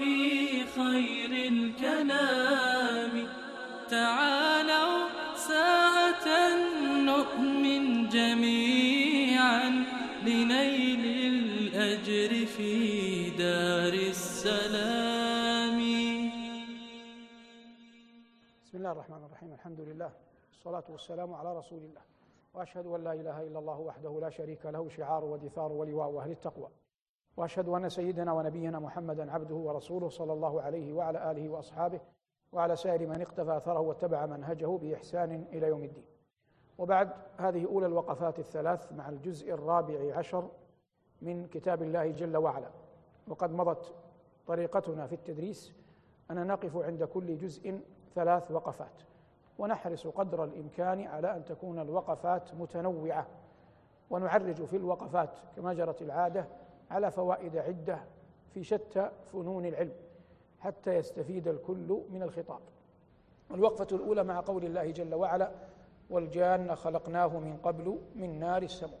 في خير الكلام. تعالوا ساعة نؤمن جميعا لنيل الأجر في دار السلام. بسم الله الرحمن الرحيم. الحمد لله. والصلاة والسلام على رسول الله. وأشهد أن لا إله إلا الله وحده لا شريك له شعار ودثار ولواء أهل التقوى. وأشهد أن سيدنا ونبينا محمدا عبده ورسوله صلى الله عليه وعلى آله وأصحابه وعلى سائر من اقتفى أثره واتبع منهجه بإحسان إلى يوم الدين. وبعد هذه أولى الوقفات الثلاث مع الجزء الرابع عشر من كتاب الله جل وعلا. وقد مضت طريقتنا في التدريس أن نقف عند كل جزء ثلاث وقفات. ونحرص قدر الإمكان على أن تكون الوقفات متنوعة. ونعرج في الوقفات كما جرت العادة على فوائد عدة في شتى فنون العلم حتى يستفيد الكل من الخطاب. الوقفة الأولى مع قول الله جل وعلا والجان خلقناه من قبل من نار السموم.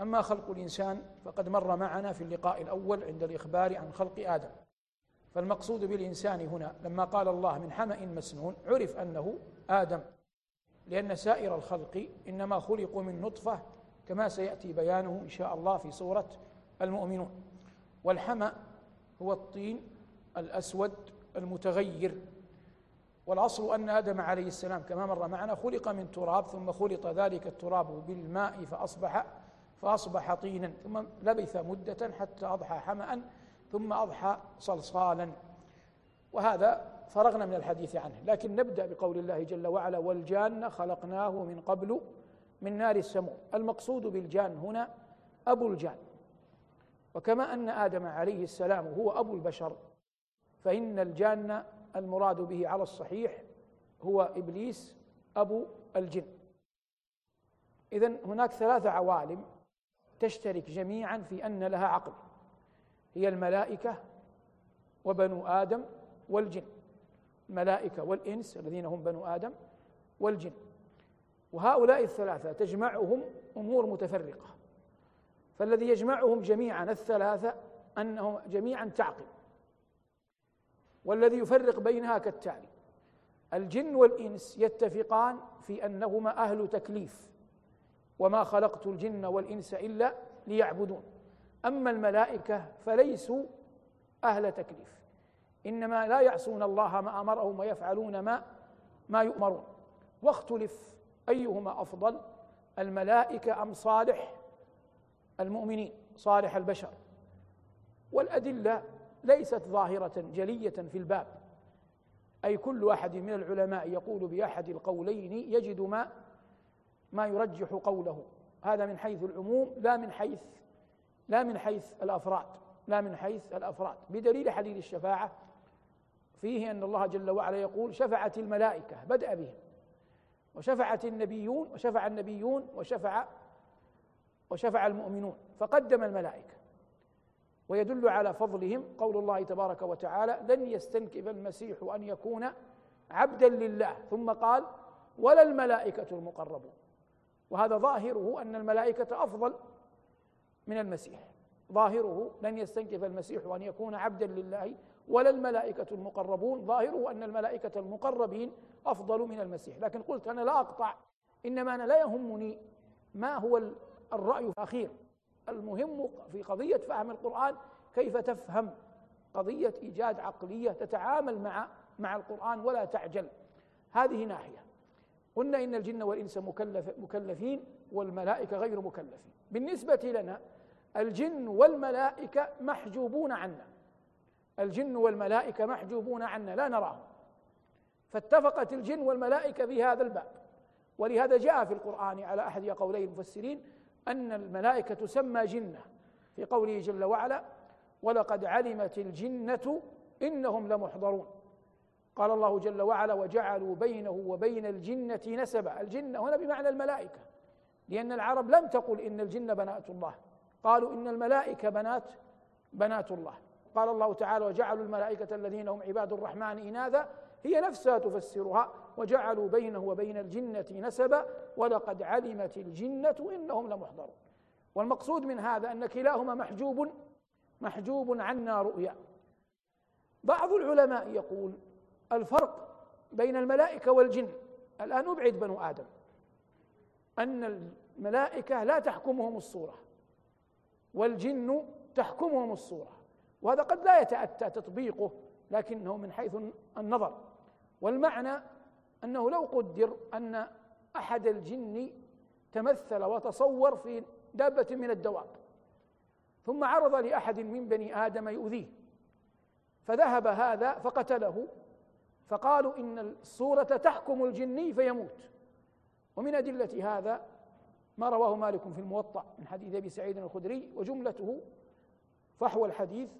أما خلق الإنسان فقد مر معنا في اللقاء الأول عند الإخبار عن خلق آدم. فالمقصود بالإنسان هنا لما قال الله من حمأ مسنون عرف أنه آدم لأن سائر الخلق إنما خلقوا من نطفة كما سيأتي بيانه إن شاء الله في سورة المؤمنون. والحمأ هو الطين الأسود المتغير. والأصل أن آدم عليه السلام كما مر معنا خلق من تراب ثم خلط ذلك التراب بالماء فأصبح فأصبح طينا. ثم لبث مدة حتى أضحى حمأ ثم أضحى صلصالا. وهذا فرغنا من الحديث عنه. لكن نبدأ بقول الله جل وعلا والجان خلقناه من قبل من نار السموم. المقصود بالجان هنا أبو الجان. وكما أن آدم عليه السلام هو أبو البشر فإن الجان المراد به على الصحيح هو إبليس أبو الجن. إذن هناك ثلاث عوالم تشترك جميعا في أن لها عقل هي الملائكة وبنو آدم والجن. الملائكة والإنس الذين هم بنو آدم والجن. وهؤلاء الثلاثة تجمعهم أمور متفرقة. فالذي يجمعهم جميعا الثلاثة أنهم جميعا تعقل. والذي يفرق بينها كالتالي. الجن والإنس يتفقان في أنهما أهل تكليف وما خلقت الجن والإنس إلا ليعبدون. أما الملائكة فليسوا أهل تكليف. إنما لا يعصون الله ما أمرهم ويفعلون ما ما يؤمرون. واختلف أيهما أفضل الملائكة أم صالح؟ المؤمنين صالح البشر. والأدلة ليست ظاهرة جلية في الباب. أي كل أحد من العلماء يقول بأحد القولين يجد ما ما يرجح قوله. هذا من حيث العموم لا من حيث لا من حيث الأفراد لا من حيث الأفراد. بدليل حديث الشفاعة فيه أن الله جل وعلا يقول شفعت الملائكة بدأ بهم. وشفعت النبيون وشفع النبيون وشفع وشفع المؤمنون فقدم الملائكة. ويدل على فضلهم قول الله تبارك وتعالى لن يستنكف المسيح أن يكون عبدا لله. ثم قال ولا الملائكة المقربون. وهذا ظاهره أن الملائكة أفضل من المسيح. ظاهره لن يستنكف المسيح أن يكون عبدا لله. ولا الملائكة المقربون ظاهره أن الملائكة المقربين أفضل من المسيح. لكن قلت أنا لا أقطع إنما أنا لا يهمني ما هو الرأي الاخير المهم في قضية فهم القرآن كيف تفهم قضية إيجاد عقلية تتعامل مع مع القرآن ولا تعجل؟ هذه ناحية. قلنا إن الجن والإنس مكلف مكلفين والملائكة غير مكلفين. بالنسبة لنا الجن والملائكة محجوبون عنا. الجن والملائكة محجوبون عنا لا نراهم. فاتفقت الجن والملائكة في هذا الباب. ولهذا جاء في القرآن على أحد قولي المفسرين أن الملائكة تسمى جنة. في قوله جل وعلا ولقد علمت الجنة إنهم لمحضرون. قال الله جل وعلا وجعلوا بينه وبين الجنة نسبا. الجنة هنا بمعنى الملائكة لأن العرب لم تقل إن الجن بنات الله. قالوا إن الملائكة بنات بنات الله. قال الله تعالى وجعلوا الملائكة الذين هم عباد الرحمن إناثا. هي نفسها تفسرها وجعلوا بينه وبين الجنة نسبا ولقد علمت الجنة إنهم لمحضرون. والمقصود من هذا أن كلاهما محجوب محجوب عنا رؤيا. بعض العلماء يقول الفرق بين الملائكة والجن الآن أبعد بنو آدم أن الملائكة لا تحكمهم الصورة والجن تحكمهم الصورة وهذا قد لا يتأتى تطبيقه لكنه من حيث النظر. والمعنى أنه لو قدر أن أحد الجن تمثل وتصور في دابة من الدواب ثم عرض لأحد من بني آدم يؤذيه فذهب هذا فقتله فقالوا إن الصورة تحكم الجني فيموت. ومن أدلة هذا ما رواه مالك في الموطأ من حديث أبي سعيد الخدري وجملته فحوى الحديث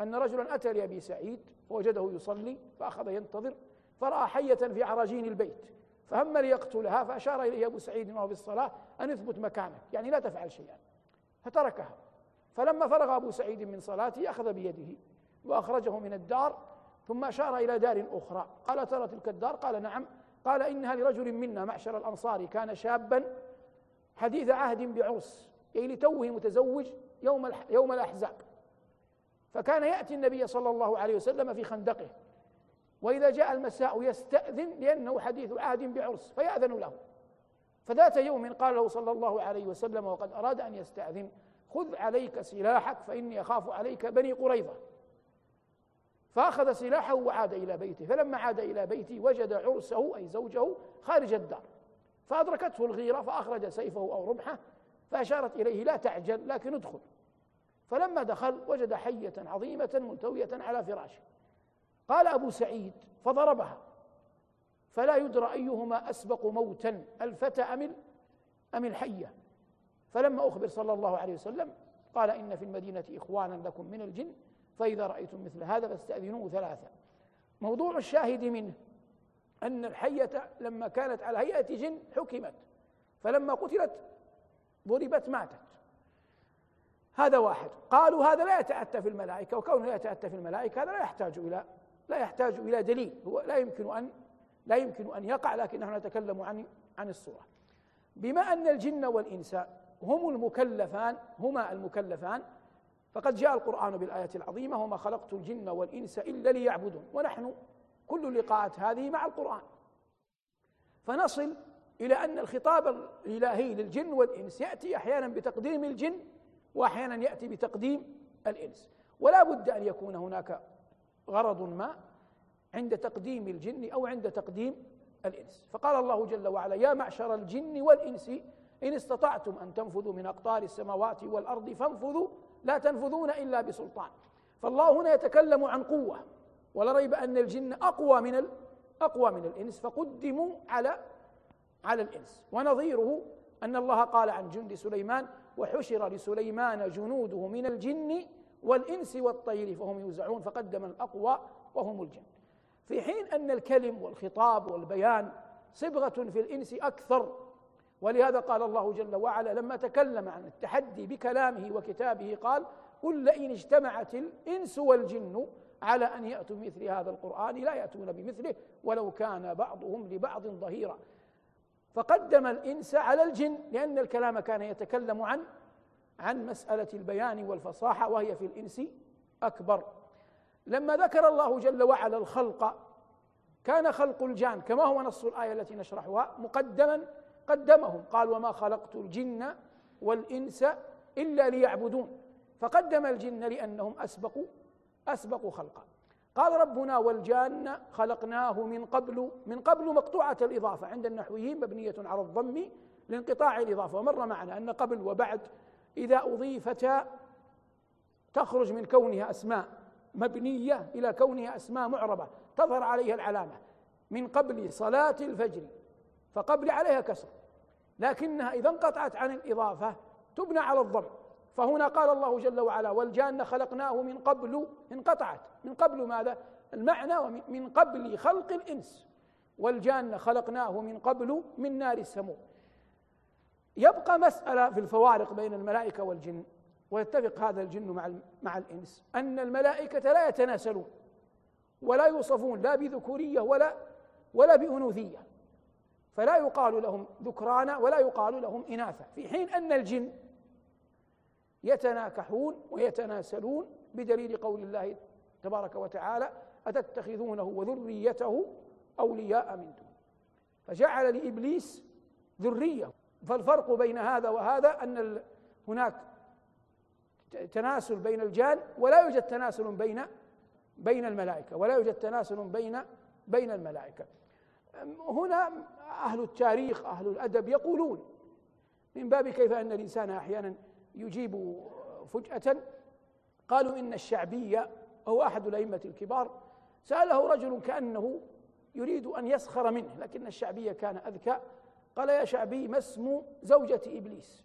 أن رجلا أتى لأبي سعيد فوجده يصلي فأخذ ينتظر فرأى حية في عراجين البيت فهم ليقتلها فأشار إليه أبو سعيد وهو في الصلاة أن اثبت مكانك يعني لا تفعل شيئا. فتركها. فلما فرغ أبو سعيد من صلاته أخذ بيده وأخرجه من الدار ثم أشار إلى دار أخرى. قال ترى تلك الدار؟ قال نعم. قال إنها لرجل منا معشر الأنصار كان شابا حديث عهد بعرس أي لتوه متزوج يوم يوم الأحزاب. فكان يأتي النبي صلى الله عليه وسلم في خندقه وإذا جاء المساء يستأذن لأنه حديث عهد بعرس فيأذن له. فذات يوم قال له صلى الله عليه وسلم وقد أراد أن يستأذن خذ عليك سلاحك فإني أخاف عليك بني قريظة. فأخذ سلاحه وعاد إلى بيته. فلما عاد إلى بيته وجد عرسه أي زوجه خارج الدار. فأدركته الغيرة فأخرج سيفه أو رمحه فأشارت إليه لا تعجل لكن ادخل. فلما دخل وجد حية عظيمة ملتوية على فراشه. قال أبو سعيد فضربها. فلا يدرى أيهما أسبق موتا الفتى أم أم الحية. فلما أخبر صلى الله عليه وسلم قال إن في المدينة إخوانا لكم من الجن فإذا رأيتم مثل هذا فاستأذنوه ثلاثة. موضوع الشاهد منه أن الحية لما كانت على هيئة جن حكمت. فلما قتلت ضربت ماتت. هذا واحد. قالوا هذا لا يتأتى في الملائكة وكونه لا يتأتى في الملائكة هذا لا يحتاج إلى لا يحتاج إلى دليل. هو لا يمكن أن لا يمكن أن يقع لكن نحن نتكلم عن عن الصورة. بما أن الجن والإنس هم المكلفان هما المكلفان فقد جاء القرآن بالآية العظيمة وما خلقت الجن والإنس إلا ليعبدون. ونحن كل اللقاءات هذه مع القرآن. فنصل إلى أن الخطاب الإلهي للجن والإنس يأتي أحيانا بتقديم الجن وأحيانا يأتي بتقديم الإنس. ولا بد أن يكون هناك غرض ما عند تقديم الجن أو عند تقديم الإنس. فقال الله جل وعلا يا معشر الجن والإنس إن استطعتم أن تنفذوا من أقطار السماوات والأرض فانفذوا لا تنفذون إلا بسلطان. فالله هنا يتكلم عن قوة ولا ريب أن الجن أقوى من أقوى من الإنس فقدموا على على الإنس. ونظيره أن الله قال عن جند سليمان وحشر لسليمان جنوده من الجن والإنس والطير فهم يوزعون فقدم الأقوى وهم الجن. في حين أن الكلم والخطاب والبيان صبغة في الإنس أكثر ولهذا قال الله جل وعلا لما تكلم عن التحدي بكلامه وكتابه قال قل لئن اجتمعت الإنس والجن على أن يأتوا بمثل هذا القرآن لا يأتون بمثله ولو كان بعضهم لبعض ظهيرا فقدم الإنس على الجن لأن الكلام كان يتكلم عن عن مسألة البيان والفصاحة وهي في الإنس أكبر. لما ذكر الله جل وعلا الخلق كان خلق الجان كما هو نص الآية التي نشرحها مقدما قدمهم. قال وما خلقت الجن والإنس إلا ليعبدون. فقدم الجن لأنهم أسبقوا أسبقوا خلقا. قال ربنا والجان خلقناه من قبل من قبل مقطوعة الإضافة. عند النحويين مبنية على الضم لانقطاع الإضافة. ومر معنا أن قبل وبعد إذا أضيفتا تخرج من كونها أسماء مبنية إلى كونها أسماء معربة تظهر عليها العلامة من قبل صلاة الفجر فقبل عليها كسر لكنها إذا انقطعت عن الإضافة تبنى على الضم. فهنا قال الله جل وعلا والجان خلقناه من قبل انقطعت. من قبل ماذا؟ المعنى من قبل خلق الإنس. والجان خلقناه من قبل من نار السموم. يبقى مسألة في الفوارق بين الملائكة والجن ويتفق هذا الجن مع مع الإنس. أن الملائكة لا يتناسلون ولا يوصفون لا بذكورية ولا ولا بأنوثية. فلا يقال لهم ذكرانا ولا يقال لهم إناثا. في حين أن الجن يتناكحون ويتناسلون بدليل قول الله تبارك وتعالى أتتخذونه وذريته أولياء من دون فجعل لإبليس ذرية. فالفرق بين هذا وهذا أن هناك تناسل بين الجان ولا يوجد تناسل بين بين الملائكة ولا يوجد تناسل بين بين الملائكة. هنا أهل التاريخ أهل الأدب يقولون من باب كيف أن الإنسان أحيانا يجيب فجأة. قالوا إن الشعبية هو أحد الأئمة الكبار. سأله رجل كأنه يريد أن يسخر منه لكن الشعبية كان أذكى. قال يا شعبي ما اسم زوجة إبليس؟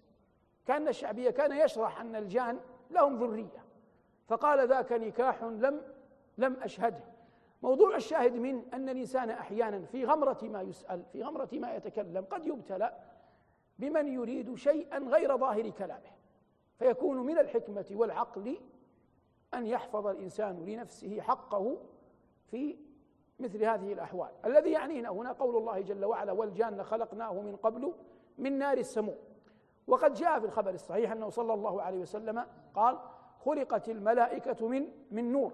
كأن الشعبية كان يشرح أن الجان لهم ذرية. فقال ذاك نكاح لم لم أشهده موضوع الشاهد من أن الإنسان أحيانا في غمرة ما يسأل في غمرة ما يتكلم قد يبتلى بمن يريد شيئا غير ظاهر كلامه. فيكون من الحكمة والعقل أن يحفظ الإنسان لنفسه حقه في مثل هذه الأحوال. الذي يعنينا هنا قول الله جل وعلا والجان خلقناه من قبل من نار السموم وقد جاء في الخبر الصحيح أنه صلى الله عليه وسلم قال خلقت الملائكة من من نور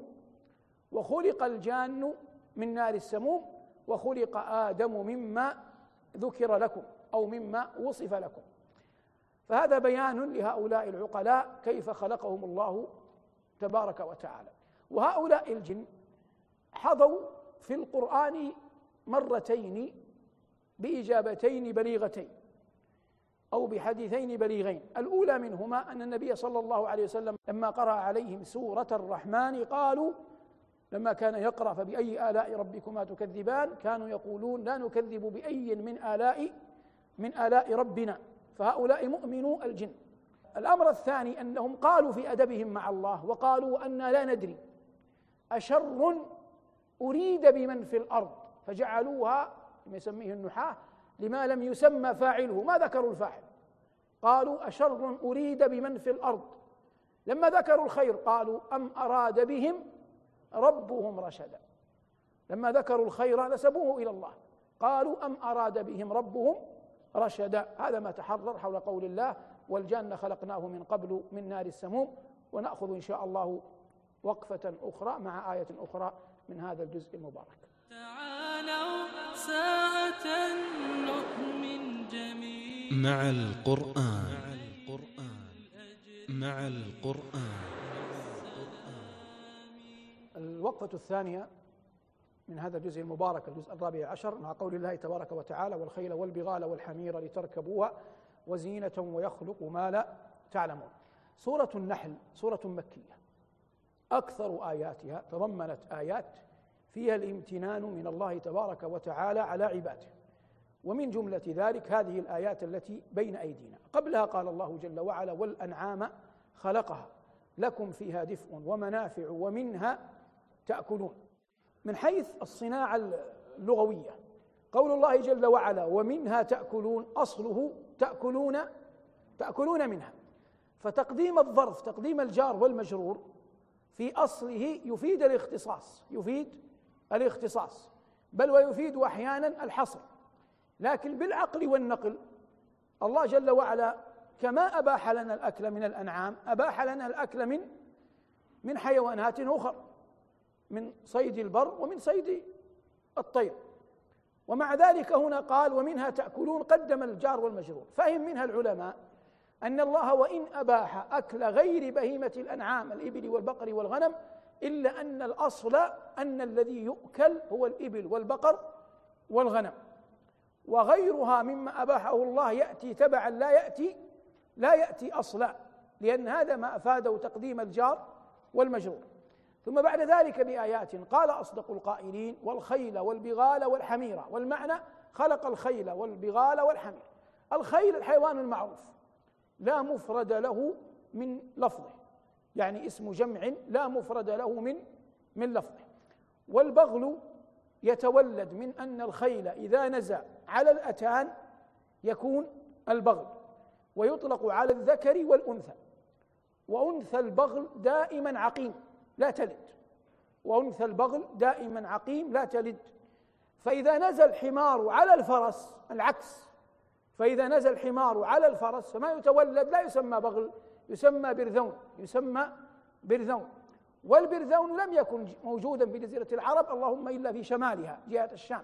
وخلق الجان من نار السموم وخلق آدم مما ذكر لكم أو مما وصف لكم فهذا بيان لهؤلاء العقلاء كيف خلقهم الله تبارك وتعالى. وهؤلاء الجن حظوا في القرآن مرتين بإجابتين بليغتين أو بحديثين بليغين. الأولى منهما أن النبي صلى الله عليه وسلم لما قرأ عليهم سورة الرحمن قالوا لما كان يقرأ فبأي آلاء ربكما تكذبان كانوا يقولون لا نكذب بأي من آلاء من آلاء ربنا. فهؤلاء مؤمنو الجن. الأمر الثاني أنهم قالوا في أدبهم مع الله وقالوا أنا لا ندري أشر أريد بمن في الأرض فجعلوها ما يسميه النحاة لما لم يسمى فاعله. ما ذكروا الفاعل؟ قالوا أشر أريد بمن في الأرض. لما ذكروا الخير قالوا أم أراد بهم ربهم رشدا. لما ذكروا الخير نسبوه إلى الله. قالوا أم أراد بهم ربهم رشدا. هذا ما تحرر حول قول الله والجان خلقناه من قبل من نار السموم ونأخذ إن شاء الله وقفة أخرى مع آية أخرى من هذا الجزء المبارك. تعالوا ساعة نؤمن جميعا. مع القرآن. مع القرآن. الوقفة الثانية من هذا الجزء المبارك الجزء الرابع عشر مع قول الله تبارك وتعالى والخيل والبغال والحمير لتركبوها وزينة ويخلق ما لا تعلمون. سورة النحل سورة مكية. أكثر آياتها تضمنت آيات فيها الامتنان من الله تبارك وتعالى على عباده. ومن جملة ذلك هذه الآيات التي بين أيدينا. قبلها قال الله جل وعلا والأنعام خلقها لكم فيها دفء ومنافع ومنها تأكلون. من حيث الصناعة اللغوية قول الله جل وعلا ومنها تأكلون أصله تأكلون تأكلون منها. فتقديم الظرف تقديم الجار والمجرور في أصله يفيد الاختصاص يفيد الاختصاص. بل ويفيد أحيانا الحصر. لكن بالعقل والنقل الله جل وعلا كما أباح لنا الأكل من الأنعام أباح لنا الأكل من من حيوانات أخرى من صيد البر ومن صيد الطير. ومع ذلك هنا قال ومنها تأكلون قدم الجار والمجرور. فهم منها العلماء أن الله وإن أباح أكل غير بهيمة الأنعام الإبل والبقر والغنم إلا أن الأصل أن الذي يؤكل هو الإبل والبقر والغنم. وغيرها مما أباحه الله يأتي تبعا لا يأتي لا يأتي أصلا لأن هذا ما أفاده تقديم الجار والمجرور. ثم بعد ذلك بآيات قال أصدق القائلين والخيل والبغال والحمير والمعنى خلق الخيل والبغال والحمير الخيل الحيوان المعروف. لا مفرد له من لفظه. يعني اسم جمع لا مفرد له من من لفظه. والبغل يتولد من أن الخيل إذا نزع على الأتان يكون البغل ويطلق على الذكر والأنثى. وأنثى البغل دائما عقيم لا تلد. وأنثى البغل دائما عقيم لا تلد. فإذا نزل الحمار على الفرس العكس فإذا نزل الحمار على الفرس فما يتولد لا يسمى بغل يسمى برذون يسمى برذون. والبرذون لم يكن موجودا في جزيرة العرب اللهم إلا في شمالها جهة الشام.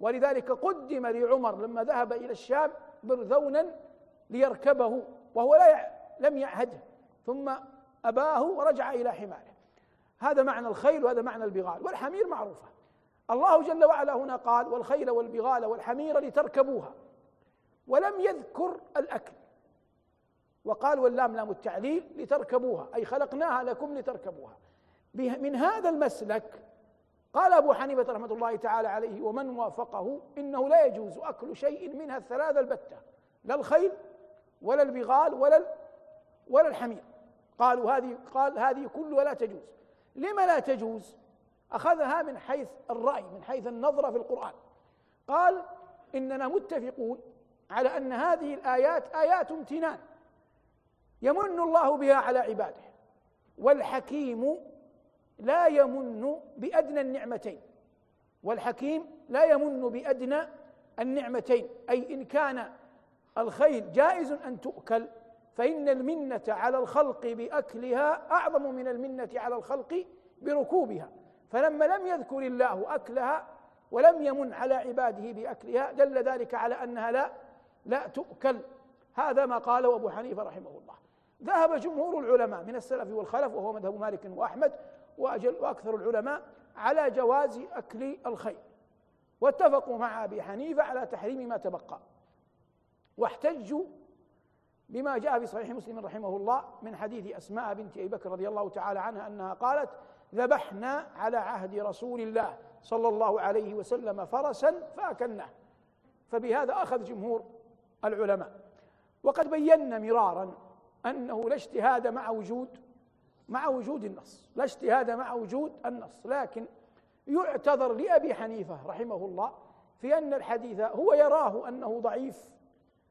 ولذلك قدم لعمر لما ذهب إلى الشام برذونا ليركبه وهو لا لم يعهده. ثم أباه ورجع إلى حماره. هذا معنى الخيل وهذا معنى البغال. والحمير معروفة. الله جل وعلا هنا قال والخيل والبغال والحمير لتركبوها. ولم يذكر الأكل. وقال واللام لام التعليل لتركبوها أي خلقناها لكم لتركبوها. من هذا المسلك قال أبو حنيفة رحمة الله تعالى عليه ومن وافقه إنه لا يجوز أكل شيء منها الثلاثة البتة لا الخيل ولا البغال ولا ولا الحمير. قالوا هذه قال هذه كلها لا تجوز. لما لا تجوز؟ أخذها من حيث الرأي من حيث النظرة في القرآن. قال إننا متفقون على أن هذه الآيات آيات امتنان. يمن الله بها على عباده والحكيم لا يمن بأدنى النعمتين. والحكيم لا يمن بأدنى النعمتين أي إن كان الخيل جائز أن تؤكل فإن المنة على الخلق بأكلها أعظم من المنة على الخلق بركوبها. فلما لم يذكر الله أكلها ولم يمن على عباده بأكلها دل ذلك على أنها لا لا تؤكل. هذا ما قاله أبو حنيفة رحمه الله. ذهب جمهور العلماء من السلف والخلف وهو مذهب مالك وأحمد وأجل وأكثر العلماء على جواز أكل الخيل واتفقوا مع أبي حنيفة على تحريم ما تبقى. واحتجوا بما جاء في صحيح مسلم رحمه الله من حديث أسماء بنت أبي بكر رضي الله تعالى عنها أنها قالت ذبحنا على عهد رسول الله صلى الله عليه وسلم فرسا فأكلناه. فبهذا أخذ جمهور العلماء. وقد بينا مرارا أنه لا اجتهاد مع وجود مع وجود النص لا اجتهاد مع وجود النص لكن يعتذر لأبي حنيفة رحمه الله في أن الحديث هو يراه أنه ضعيف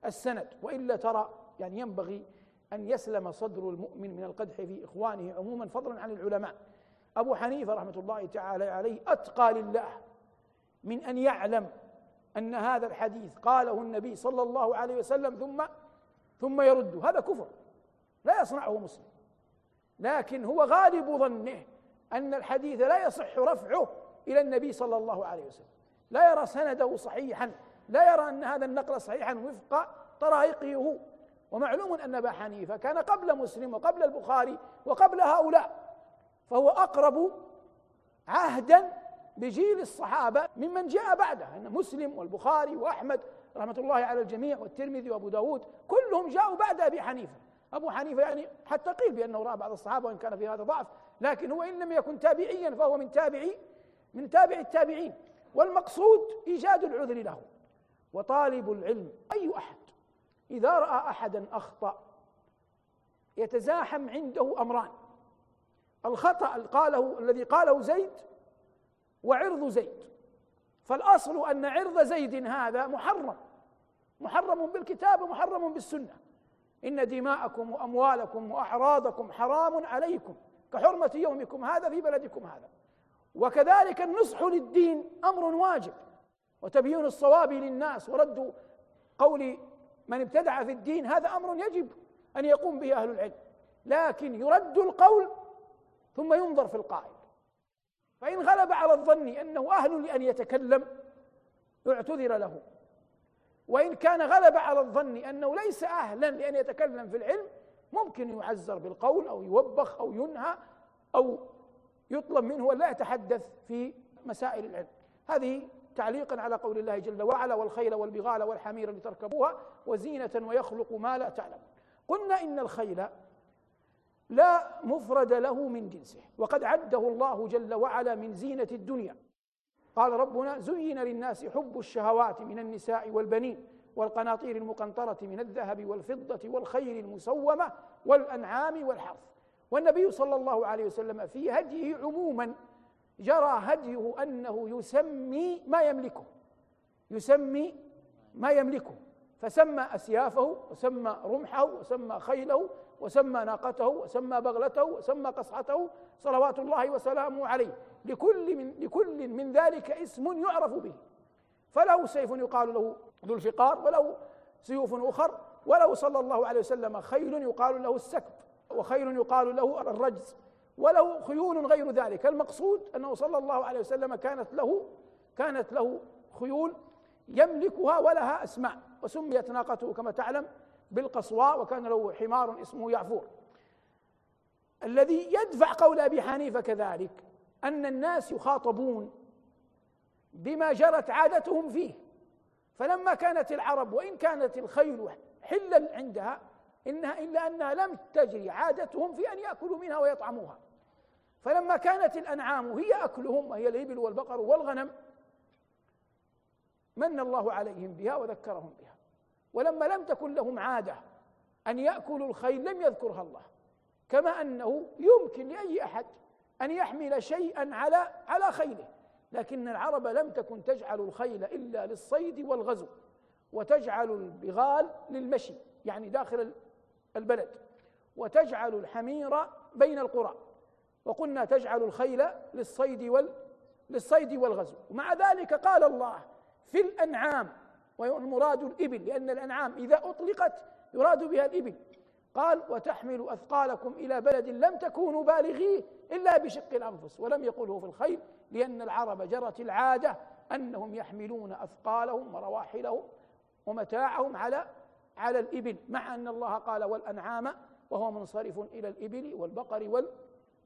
السند وإلا ترى يعني ينبغي أن يسلم صدر المؤمن من القدح في إخوانه عموما فضلا عن العلماء. أبو حنيفة رحمة الله تعالى عليه أتقى لله من أن يعلم أن هذا الحديث قاله النبي صلى الله عليه وسلم ثم ثم يرد. هذا كفر. لا يصنعه مسلم. لكن هو غالب ظنه أن الحديث لا يصح رفعه إلى النبي صلى الله عليه وسلم. لا يرى سنده صحيحا. لا يرى أن هذا النقل صحيحا وفق طرائقه هو. ومعلوم أن أبا حنيفة كان قبل مسلم وقبل البخاري وقبل هؤلاء. فهو أقرب عهدا بجيل الصحابة ممن جاء بعده أن مسلم والبخاري وأحمد رحمة الله على الجميع والترمذي وأبو داود كلهم جاءوا بعد أبي حنيفة. أبو حنيفة يعني حتى قيل بأنه رأى بعض الصحابة وإن كان في هذا ضعف لكن هو إن لم يكن تابعيا فهو من تابعي من تابع التابعين. والمقصود إيجاد العذر له. وطالب العلم أي أحد؟ إذا رأى أحدا أخطأ يتزاحم عنده أمران. الخطأ قاله الذي قاله زيد وعرض زيد. فالأصل أن عرض زيد هذا محرم. محرم بالكتاب ومحرم بالسنة. إن دماءكم وأموالكم وأعراضكم حرام عليكم. كحرمة يومكم هذا في بلدكم هذا. وكذلك النصح للدين أمر واجب. وتبيين الصواب للناس. ورد قول من ابتدع في الدين هذا أمر يجب أن يقوم به أهل العلم. لكن يرد القول ثم ينظر في القائل فإن غلب على الظن أنه أهل لأن يتكلم اعتذر له. وإن كان غلب على الظن أنه ليس أهلا لأن يتكلم في العلم ممكن يعزر بالقول أو يوبخ أو ينهى أو يطلب منه أن لا يتحدث في مسائل العلم. هذه تعليقا على قول الله جل وعلا والخيل والبغال والحمير لتركبوها وزينة ويخلق ما لا تعلم قلنا إن الخيل لا مفرد له من جنسه. وقد عده الله جل وعلا من زينة الدنيا. قال ربنا زين للناس حب الشهوات من النساء والبنين والقناطير المقنطرة من الذهب والفضة والخيل المسومة والأنعام والحرث. والنبي صلى الله عليه وسلم في هديه عموما جرى هديه أنه يسمي ما يملكه. يسمي ما يملكه. فسمى أسيافه وسمى رمحه وسمى خيله وسمى ناقته وسمى بغلته وسمى قصعته صلوات الله وسلامه عليه. لكل من لكل من ذلك اسم يعرف به. فله سيف يقال له ذو الفقار وله سيوف أخر وله صلى الله عليه وسلم خيل يقال له السكب وخيل يقال له الرجز وله خيول غير ذلك. المقصود أنه صلى الله عليه وسلم كانت له كانت له خيول يملكها ولها أسماء وسميت ناقته كما تعلم بالقصواء وكان له حمار اسمه يعفور. الذي يدفع قول أبي حنيفة كذلك أن الناس يخاطبون بما جرت عادتهم فيه. فلما كانت العرب وإن كانت الخيل حلا عندها إنها إلا أنها لم تجري عادتهم في أن يأكلوا منها ويطعموها. فلما كانت الأنعام هي أكلهم وهي الإبل والبقر والغنم من الله عليهم بها وذكرهم بها. ولما لم تكن لهم عادة أن يأكلوا الخيل لم يذكرها الله كما أنه يمكن لأي أحد أن يحمل شيئا على على خيله لكن العرب لم تكن تجعل الخيل إلا للصيد والغزو وتجعل البغال للمشي يعني داخل البلد وتجعل الحمير بين القرى وقلنا تجعل الخيل للصيد وال للصيد والغزو. ومع ذلك قال الله في الأنعام والمراد الإبل لأن الأنعام إذا أطلقت يراد بها الإبل. قال وتحمل أثقالكم إلى بلد لم تكونوا بالغيه إلا بشق الأنفس ولم يقله في الخيل لأن العرب جرت العادة أنهم يحملون أثقالهم ورواحلهم ومتاعهم على على الإبل مع أن الله قال والأنعام وهو منصرف إلى الإبل والبقر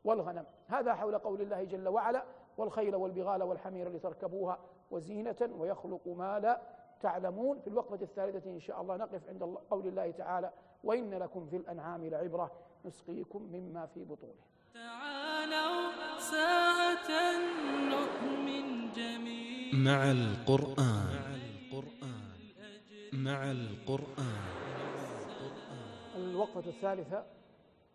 والغنم. هذا حول قول الله جل وعلا والخيل والبغال والحمير لتركبوها وزينة ويخلق ما لا تعلمون في الوقفة الثالثة إن شاء الله نقف عند قول الله تعالى وإن لكم في الأنعام لعبرة نسقيكم مما في بطونه. تعالوا ساعة نؤمن جميعا. مع القرآن. مع القرآن. الوقفة الثالثة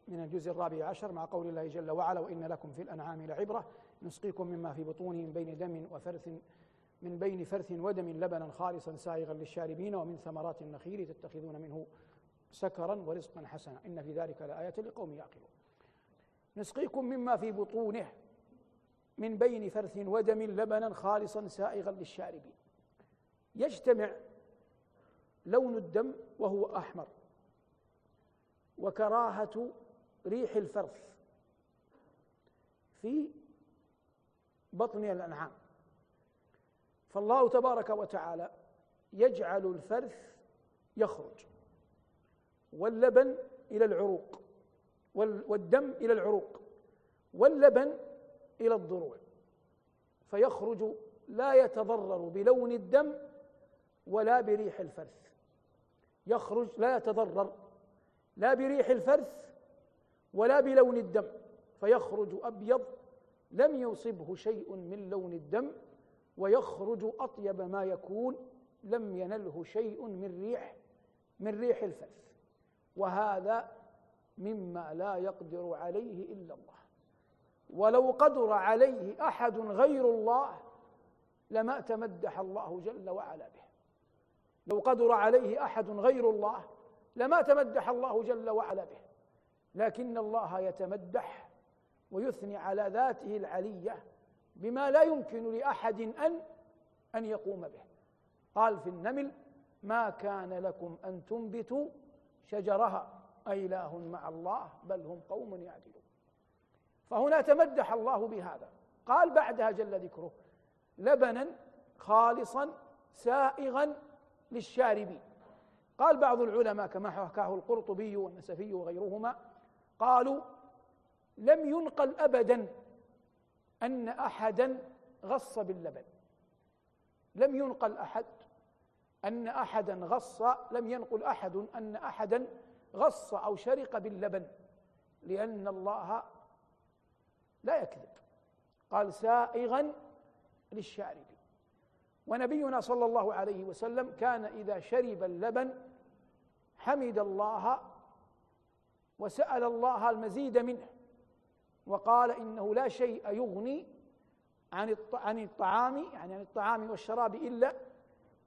من الجزء الرابع عشر مع قول الله جل وعلا وإن لكم في الأنعام لعبرة نسقيكم مما في بطونه من بين دم وفرث من بين فرث ودم لبنا خالصا سائغا للشاربين ومن ثمرات النخيل تتخذون منه سكرا ورزقا حسنا. إن في ذلك لآية لقوم يعقلون. نسقيكم مما في بطونه من بين فرث ودم لبنا خالصا سائغا للشاربين. يجتمع لون الدم وهو أحمر وكراهة ريح الفرث في بطن الأنعام. فالله تبارك وتعالى يجعل الفرث يخرج واللبن إلى العروق والدم إلى العروق واللبن إلى الضروع فيخرج لا يتضرر بلون الدم ولا بريح الفرث. يخرج لا يتضرر لا بريح الفرث ولا بلون الدم فيخرج أبيض لم يصبه شيء من لون الدم ويخرج أطيب ما يكون لم ينله شيء من ريح من ريح الفرث وهذا مما لا يقدر عليه إلا الله. ولو قدر عليه أحد غير الله لما تمدح الله جل وعلا به. لو قدر عليه أحد غير الله لما تمدح الله جل وعلا به. لكن الله يتمدح ويثني على ذاته العلية بما لا يمكن لأحد ان أن يقوم به. قال في النمل ما كان لكم أن تنبتوا شجرها. أإله مع الله بل هم قوم يعدلون. فهنا تمدح الله بهذا. قال بعدها جل ذكره لبنا خالصا سائغا للشاربين. قال بعض العلماء كما حكاه القرطبي والنسفي وغيرهما قالوا لم ينقل ابدا أن احدا غص باللبن. لم ينقل أحد. أن احدا غص لم ينقل أحد. أن احدا غص أو شرق باللبن. لأن الله لا يكذب. قال سائغا للشارب. ونبينا صلى الله عليه وسلم كان إذا شرب اللبن حمد الله وسأل الله المزيد منه. وقال إنه لا شيء يغني عن عن الطعام يعني عن الطعام والشراب إلا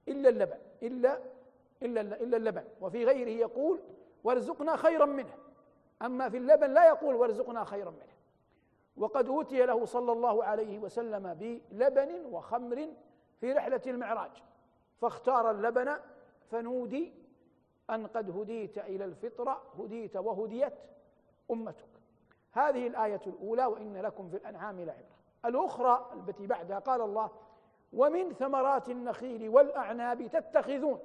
إلا اللبن إلا إلا إلا اللبن. وفي غيره يقول وارزقنا خيرا منه. أما في اللبن لا يقول وارزقنا خيرا منه. وقد أوتي له صلى الله عليه وسلم بلبن وخمر في رحلة المعراج. فاختار اللبن فنودي أن قد هديت إلى الفطرة هديت وهديت أمتك هذه الآية الأولى وإن لكم في الأنعام لعبرة. الأخرى التي بعدها قال الله ومن ثمرات النخيل والأعناب تتخذون.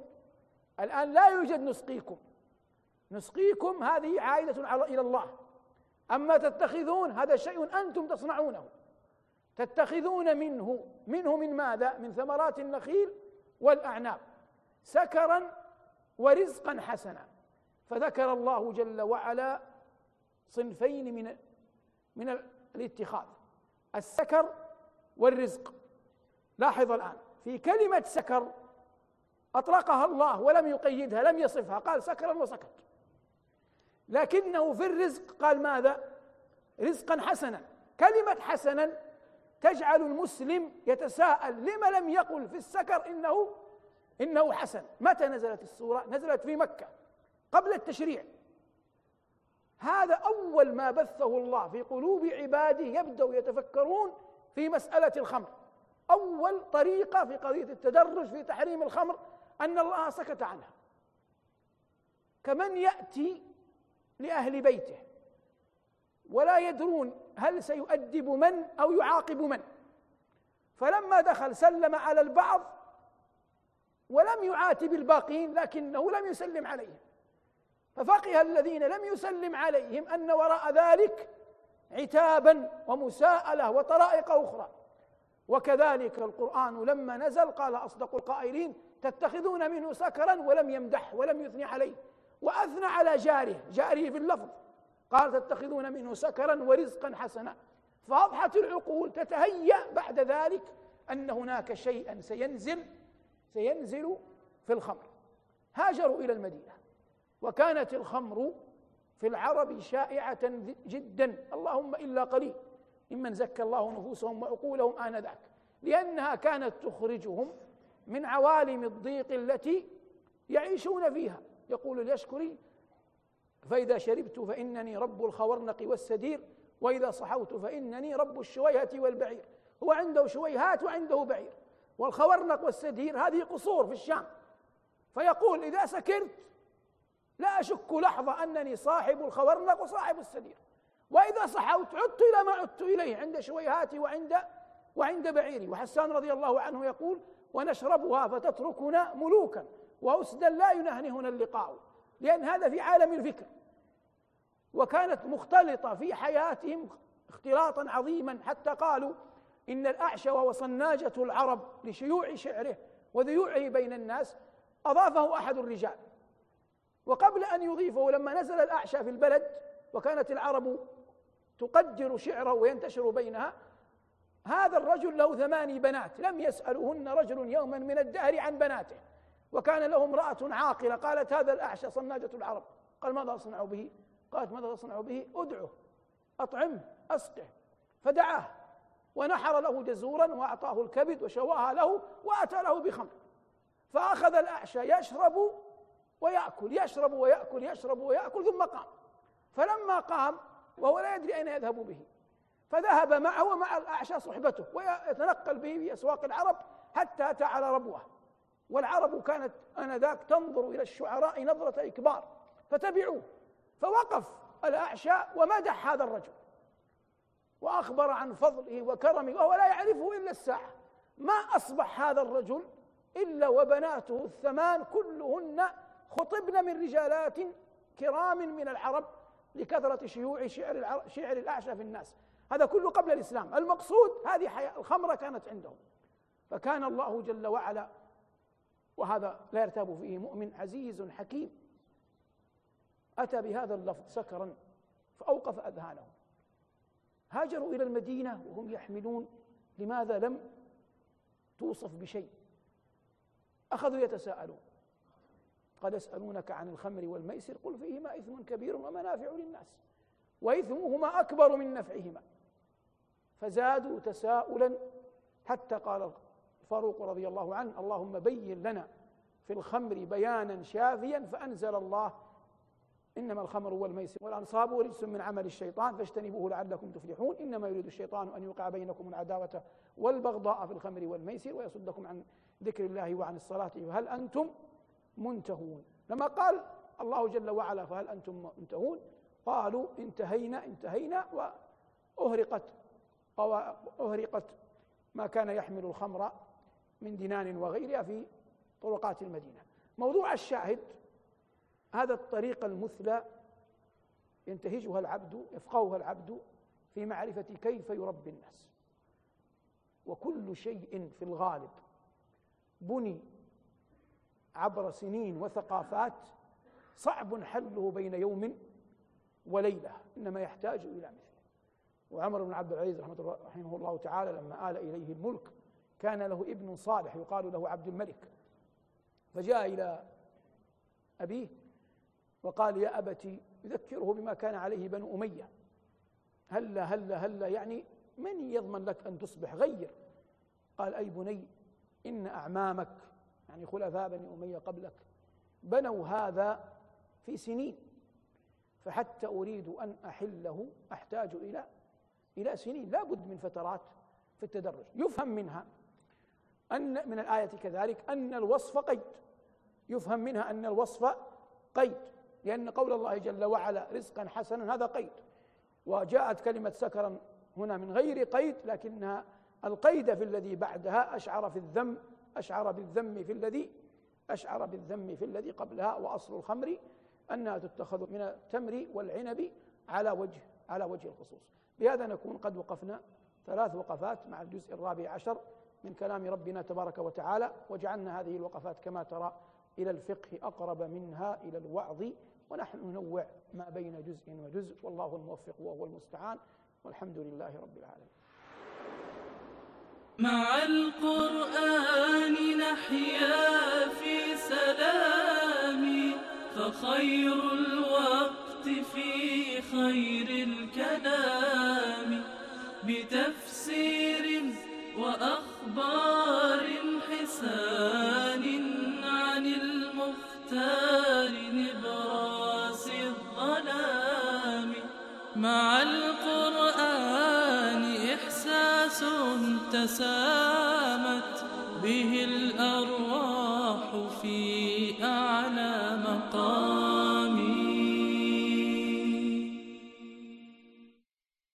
الآن لا يوجد نسقيكم. نسقيكم هذه عائدة إلى الله. أما تتخذون هذا شيء أنتم تصنعونه. تتخذون منه. منه من ماذا؟ من ثمرات النخيل والأعناب. سكرا ورزقا حسنا. فذكر الله جل وعلا صنفين من من الاتخاذ السكر والرزق. لاحظ الآن في كلمة سكر أطلقها الله ولم يقيدها لم يصفها قال سكرا وسكت. لكنه في الرزق قال ماذا؟ رزقا حسنا. كلمة حسنا تجعل المسلم يتساءل لما لم يقل في السكر إنه إنه حسن؟ متى نزلت السورة؟ نزلت في مكة قبل التشريع. هذا أول ما بثه الله في قلوب عباده يبدأوا يتفكرون في مسألة الخمر. أول طريقة في قضية التدرج في تحريم الخمر أن الله سكت عنها. كمن يأتي لأهل بيته ولا يدرون هل سيؤدب من أو يعاقب من. فلما دخل سلم على البعض ولم يعاتب الباقين لكنه لم يسلم عليهم. ففقه الذين لم يسلم عليهم أن وراء ذلك عتابا ومساءلة وطرائق أخرى. وكذلك القرآن لما نزل قال أصدق القائلين تتخذون منه سكرا ولم يمدح ولم يثني عليه. وأثنى على جاره جاره في اللفظ. قال تتخذون منه سكرا ورزقا حسنا. فأضحت العقول تتهيأ بعد ذلك أن هناك شيئا سينزل سينزل في الخمر. هاجروا إلى المدينة. وكانت الخمر في العرب شائعة جدا. اللهم إلا قليل. ممن زكى الله نفوسهم وعقولهم آنذاك. لأنها كانت تخرجهم من عوالم الضيق التي يعيشون فيها. يقول اليشكري فإذا شربت فإنني رب الخورنق والسدير وإذا صحوت فإنني رب الشويهة والبعير. هو عنده شويهات وعنده بعير. والخورنق والسدير هذه قصور في الشام. فيقول إذا سكرت لا أشك لحظة أنني صاحب الخورنق وصاحب السدير. وإذا صحوت عدت إلى ما عدت إليه عند شويهاتي وعند وعند بعيري. وحسان رضي الله عنه يقول ونشربها فتتركنا ملوكا. وأسدا لا ينهنهنا اللقاء لأن هذا في عالم الفكر. وكانت مختلطة في حياتهم اختلاطا عظيما حتى قالوا إن الأعشى وهو صناجة العرب لشيوع شعره وذيوعه بين الناس أضافه أحد الرجال. وقبل أن يضيفه لما نزل الأعشى في البلد وكانت العرب تقدر شعره وينتشر بينها هذا الرجل له ثماني بنات لم يسألهن رجل يوما من الدهر عن بناته. وكان له امرأة عاقلة قالت هذا الأعشى صناجة العرب. قال ماذا أصنع به؟ قالت ماذا أصنع به؟ أدعه أطعمه أسقه. فدعاه ونحر له جزورا وأعطاه الكبد وشواها له وأتى له بخمر. فأخذ الأعشى يشرب ويأكل يشرب ويأكل يشرب ويأكل ثم قام. فلما قام وهو لا يدري أين يذهب به فذهب معه ومع الأعشى صحبته ويتنقل به في أسواق العرب حتى أتى على ربوة. والعرب كانت آنذاك تنظر إلى الشعراء نظرة إكبار فتبعوه. فوقف الأعشى ومدح هذا الرجل. وأخبر عن فضله وكرمه وهو لا يعرفه إلا الساعة. ما أصبح هذا الرجل إلا وبناته الثمان كلهن خطبن من رجالات كرام من العرب لكثرة شيوع شعر شعر الأعشى في الناس. هذا كله قبل الإسلام. المقصود هذه حياة الخمرة كانت عندهم. فكان الله جل وعلا وهذا لا يرتاب فيه مؤمن عزيز حكيم. أتى بهذا اللفظ سكرا فأوقف أذهانهم. هاجروا إلى المدينة وهم يحملون لماذا لم توصف بشيء. أخذوا يتساءلون. قد يسألونك عن الخمر والميسر قل فيهما إثم كبير ومنافع للناس وإثمهما أكبر من نفعهما فزادوا تساؤلا حتى قال الفاروق رضي الله عنه اللهم بين لنا في الخمر بيانا شافيا فأنزل الله إنما الخمر والميسر والأنصاب رجس من عمل الشيطان فاجتنبوه لعلكم تفلحون إنما يريد الشيطان أن يوقع بينكم العداوة والبغضاء في الخمر والميسر ويصدكم عن ذكر الله وعن الصلاة فهل أنتم منتهون. لما قال الله جل وعلا فهل أنتم منتهون؟ قالوا انتهينا انتهينا وأهرقت أهرقت ما كان يحمل الخمر من دنان وغيرها في طرقات المدينة. موضوع الشاهد هذا الطريق المثلى ينتهجها العبد يفقهها العبد في معرفة كيف يربي الناس. وكل شيء في الغالب بني عبر سنين وثقافات صعب حله بين يوم وليلة إنما يحتاج إلى مثله. وعمر بن عبد العزيز رحمة رحمه الله تعالى لما آل إليه الملك كان له ابن صالح يقال له عبد الملك. فجاء إلى أبيه وقال يا أبتي يذكره بما كان عليه بنو أمية. هلا هلا هلا يعني من يضمن لك أن تصبح غير؟ قال أي بني إن أعمامك يعني خلفاء بني أمية قبلك بنوا هذا في سنين فحتى أريد أن أحله أحتاج إلى إلى سنين لا بد من فترات في التدرج. يفهم منها أن من الآية كذلك أن الوصف قيد. يفهم منها أن الوصف قيد لأن قول الله جل وعلا رزقا حسنا هذا قيد. وجاءت كلمة سكرا هنا من غير قيد لكنها القيد في الذي بعدها أشعر في الذم أشعر بالذم في الذي أشعر بالذم في الذي قبلها وأصل الخمر أنها تتخذ من التمر والعنب على وجه على وجه الخصوص. بهذا نكون قد وقفنا ثلاث وقفات مع الجزء الرابع عشر من كلام ربنا تبارك وتعالى وجعلنا هذه الوقفات كما ترى إلى الفقه أقرب منها إلى الوعظ ونحن ننوع ما بين جزء وجزء والله الموفق وهو المستعان والحمد لله رب العالمين. مع القرآن نحيا في سلام فخير الوقت في خير الكلام. بتفسير وأخبار حسان عن المختار نبراس الظلام. مع تسامت به الأرواح في أعلى مقام.